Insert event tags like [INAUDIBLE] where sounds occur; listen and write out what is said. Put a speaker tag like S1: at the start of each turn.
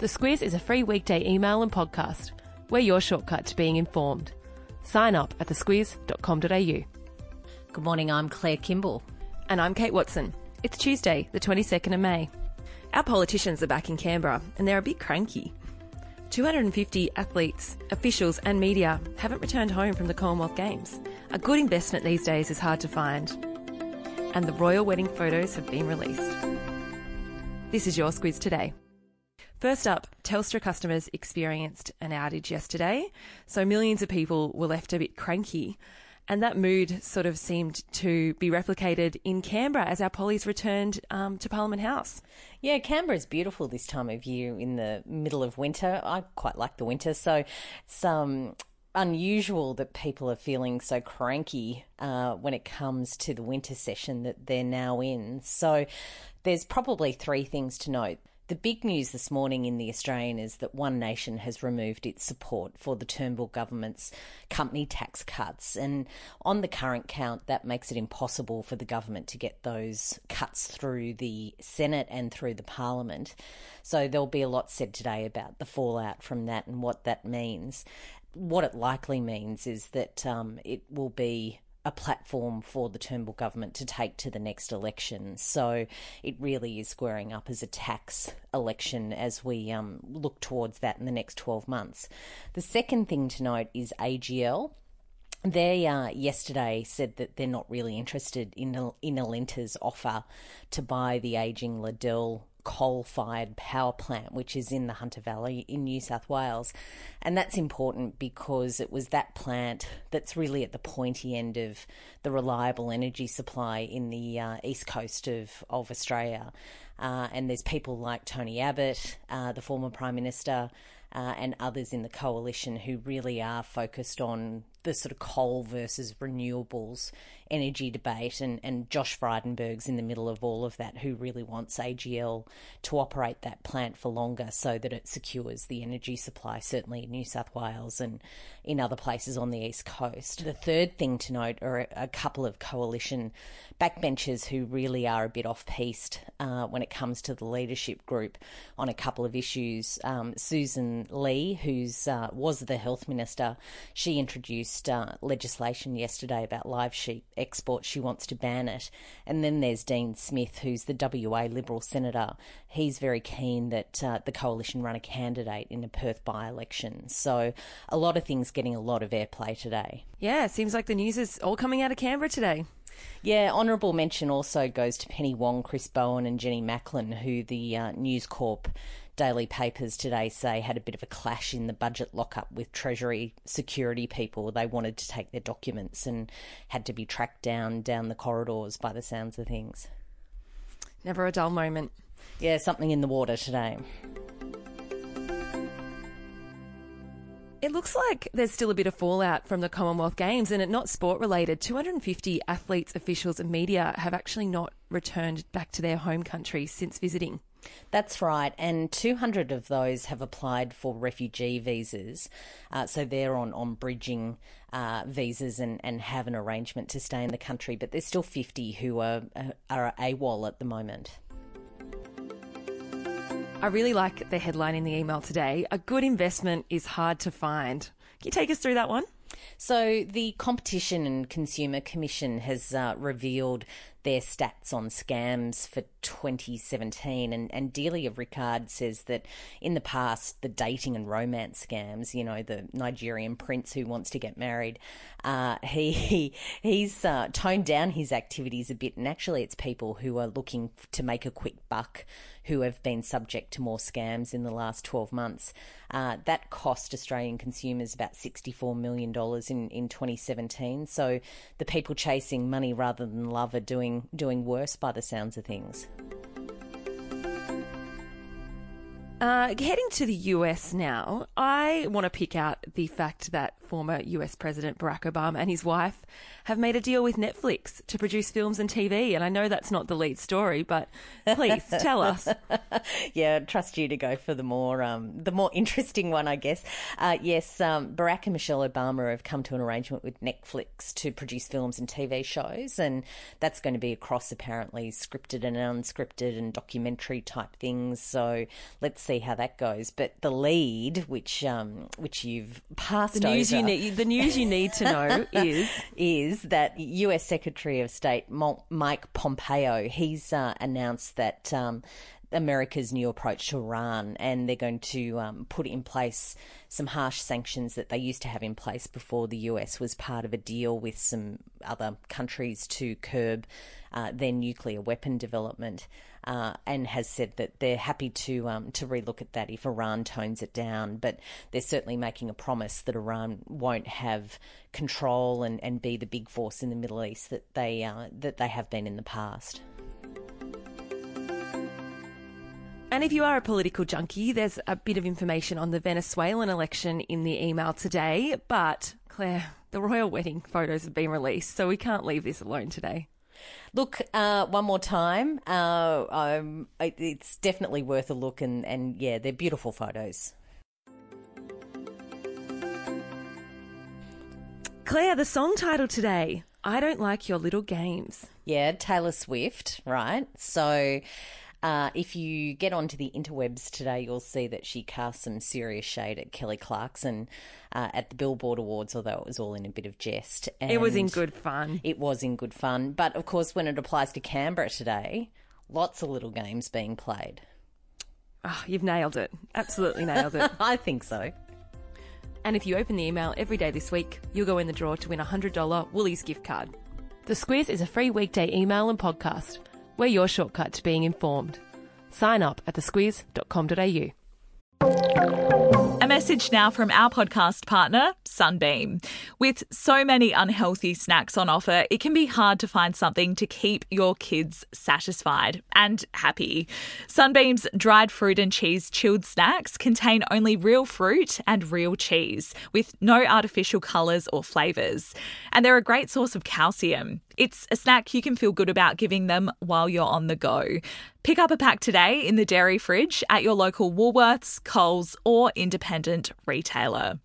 S1: The Squiz is a free weekday email and podcast. We're your shortcut to being informed. Sign up at thesquiz.com.au.
S2: Good morning, I'm Claire Kimball.
S1: And I'm Kate Watson. It's Tuesday, the 22nd of May. Our politicians are back in Canberra and they're a bit cranky. 250 athletes, officials, and media haven't returned home from the Commonwealth Games. A good investment these days is hard to find. And the royal wedding photos have been released. This is your Squiz today. First up, Telstra customers experienced an outage yesterday, so millions of people were left a bit cranky. And that mood sort of seemed to be replicated in Canberra as our pollies returned um, to Parliament House.
S2: Yeah, Canberra is beautiful this time of year in the middle of winter. I quite like the winter, so it's um, unusual that people are feeling so cranky uh, when it comes to the winter session that they're now in. So there's probably three things to note. The big news this morning in The Australian is that One Nation has removed its support for the Turnbull government's company tax cuts. And on the current count, that makes it impossible for the government to get those cuts through the Senate and through the Parliament. So there'll be a lot said today about the fallout from that and what that means. What it likely means is that um, it will be a platform for the Turnbull government to take to the next election. So it really is squaring up as a tax election as we um, look towards that in the next 12 months. The second thing to note is AGL. They uh, yesterday said that they're not really interested in in Alinta's offer to buy the aging Liddell coal fired power plant, which is in the Hunter Valley in New South Wales. And that's important because it was that plant that's really at the pointy end of the reliable energy supply in the uh, east coast of, of Australia. Uh, and there's people like Tony Abbott, uh, the former Prime Minister, uh, and others in the coalition who really are focused on the sort of coal versus renewables energy debate, and, and Josh Frydenberg's in the middle of all of that, who really wants AGL to operate that plant for longer so that it secures the energy supply, certainly in New South Wales and in other places on the east coast. The third thing to note are a couple of coalition backbenchers who really are a bit off piste uh, when it comes to the leadership group on a couple of issues. Um, Susan Lee, who's uh, was the health minister, she introduced uh, legislation yesterday about live sheep export. She wants to ban it. And then there's Dean Smith, who's the WA Liberal senator. He's very keen that uh, the coalition run a candidate in a Perth by election. So a lot of things getting a lot of airplay today.
S1: Yeah, seems like the news is all coming out of Canberra today.
S2: Yeah, honourable mention also goes to Penny Wong, Chris Bowen, and Jenny Macklin, who the uh, News Corp daily papers today say had a bit of a clash in the budget lockup with Treasury security people. They wanted to take their documents and had to be tracked down down the corridors by the sounds of things.
S1: Never a dull moment.
S2: Yeah, something in the water today.
S1: It looks like there's still a bit of fallout from the Commonwealth Games and it not sport related. 250 athletes, officials and media have actually not returned back to their home country since visiting.
S2: That's right, and 200 of those have applied for refugee visas. Uh, so they're on, on bridging uh, visas and, and have an arrangement to stay in the country, but there's still 50 who are, are AWOL at the moment.
S1: I really like the headline in the email today. A good investment is hard to find. Can you take us through that one?
S2: So, the Competition and Consumer Commission has uh, revealed their stats on scams for 2017. And, and Delia Rickard says that in the past, the dating and romance scams, you know, the Nigerian prince who wants to get married, uh, [LAUGHS] he, he's uh, toned down his activities a bit. And actually, it's people who are looking to make a quick buck who have been subject to more scams in the last 12 months. Uh, that cost Australian consumers about $64 million in, in 2017. So the people chasing money rather than love are doing doing doing worse by the sounds of things.
S1: Uh, heading to the US now, I want to pick out the fact that former US President Barack Obama and his wife have made a deal with Netflix to produce films and TV. And I know that's not the lead story, but please [LAUGHS] tell us.
S2: yeah, I trust you to go for the more um, the more [LAUGHS] interesting one, I guess. Uh, yes, um, Barack and Michelle Obama have come to an arrangement with Netflix to produce films and TV shows, and that's going to be across apparently scripted and unscripted and documentary type things. So let's see how that goes. But the lead, which um, which you've passed
S1: the news
S2: over,
S1: you need the news you need to know [LAUGHS] is
S2: is that U.S. Secretary of State Mike Pompeo he's uh, announced that um, America's new approach to Iran, and they're going to um, put in place some harsh sanctions that they used to have in place before the US was part of a deal with some other countries to curb uh, their nuclear weapon development. Uh, and has said that they're happy to um, to relook at that if Iran tones it down. But they're certainly making a promise that Iran won't have control and, and be the big force in the Middle East that they uh, that they have been in the past.
S1: And if you are a political junkie, there's a bit of information on the Venezuelan election in the email today. But, Claire, the royal wedding photos have been released, so we can't leave this alone today.
S2: Look, uh, one more time. Uh, um, it's definitely worth a look, and, and yeah, they're beautiful photos.
S1: Claire, the song title today I Don't Like Your Little Games.
S2: Yeah, Taylor Swift, right? So uh, if you get onto the interwebs today, you'll see that she cast some serious shade at Kelly Clarkson uh, at the Billboard Awards, although it was all in a bit of jest.
S1: And it was in good fun.
S2: It was in good fun. But of course, when it applies to Canberra today, lots of little games being played.
S1: Oh, you've nailed it. Absolutely nailed it. [LAUGHS]
S2: I think so.
S1: And if you open the email every day this week, you'll go in the draw to win a $100 Woolies gift card. The Squiz is a free weekday email and podcast. We're your shortcut to being informed. Sign up at thesquiz.com.au.
S3: A message now from our podcast partner, Sunbeam. With so many unhealthy snacks on offer, it can be hard to find something to keep your kids satisfied and happy. Sunbeam's dried fruit and cheese chilled snacks contain only real fruit and real cheese, with no artificial colours or flavours. And they're a great source of calcium. It's a snack you can feel good about giving them while you're on the go. Pick up a pack today in the dairy fridge at your local Woolworths, Coles, or independent retailer.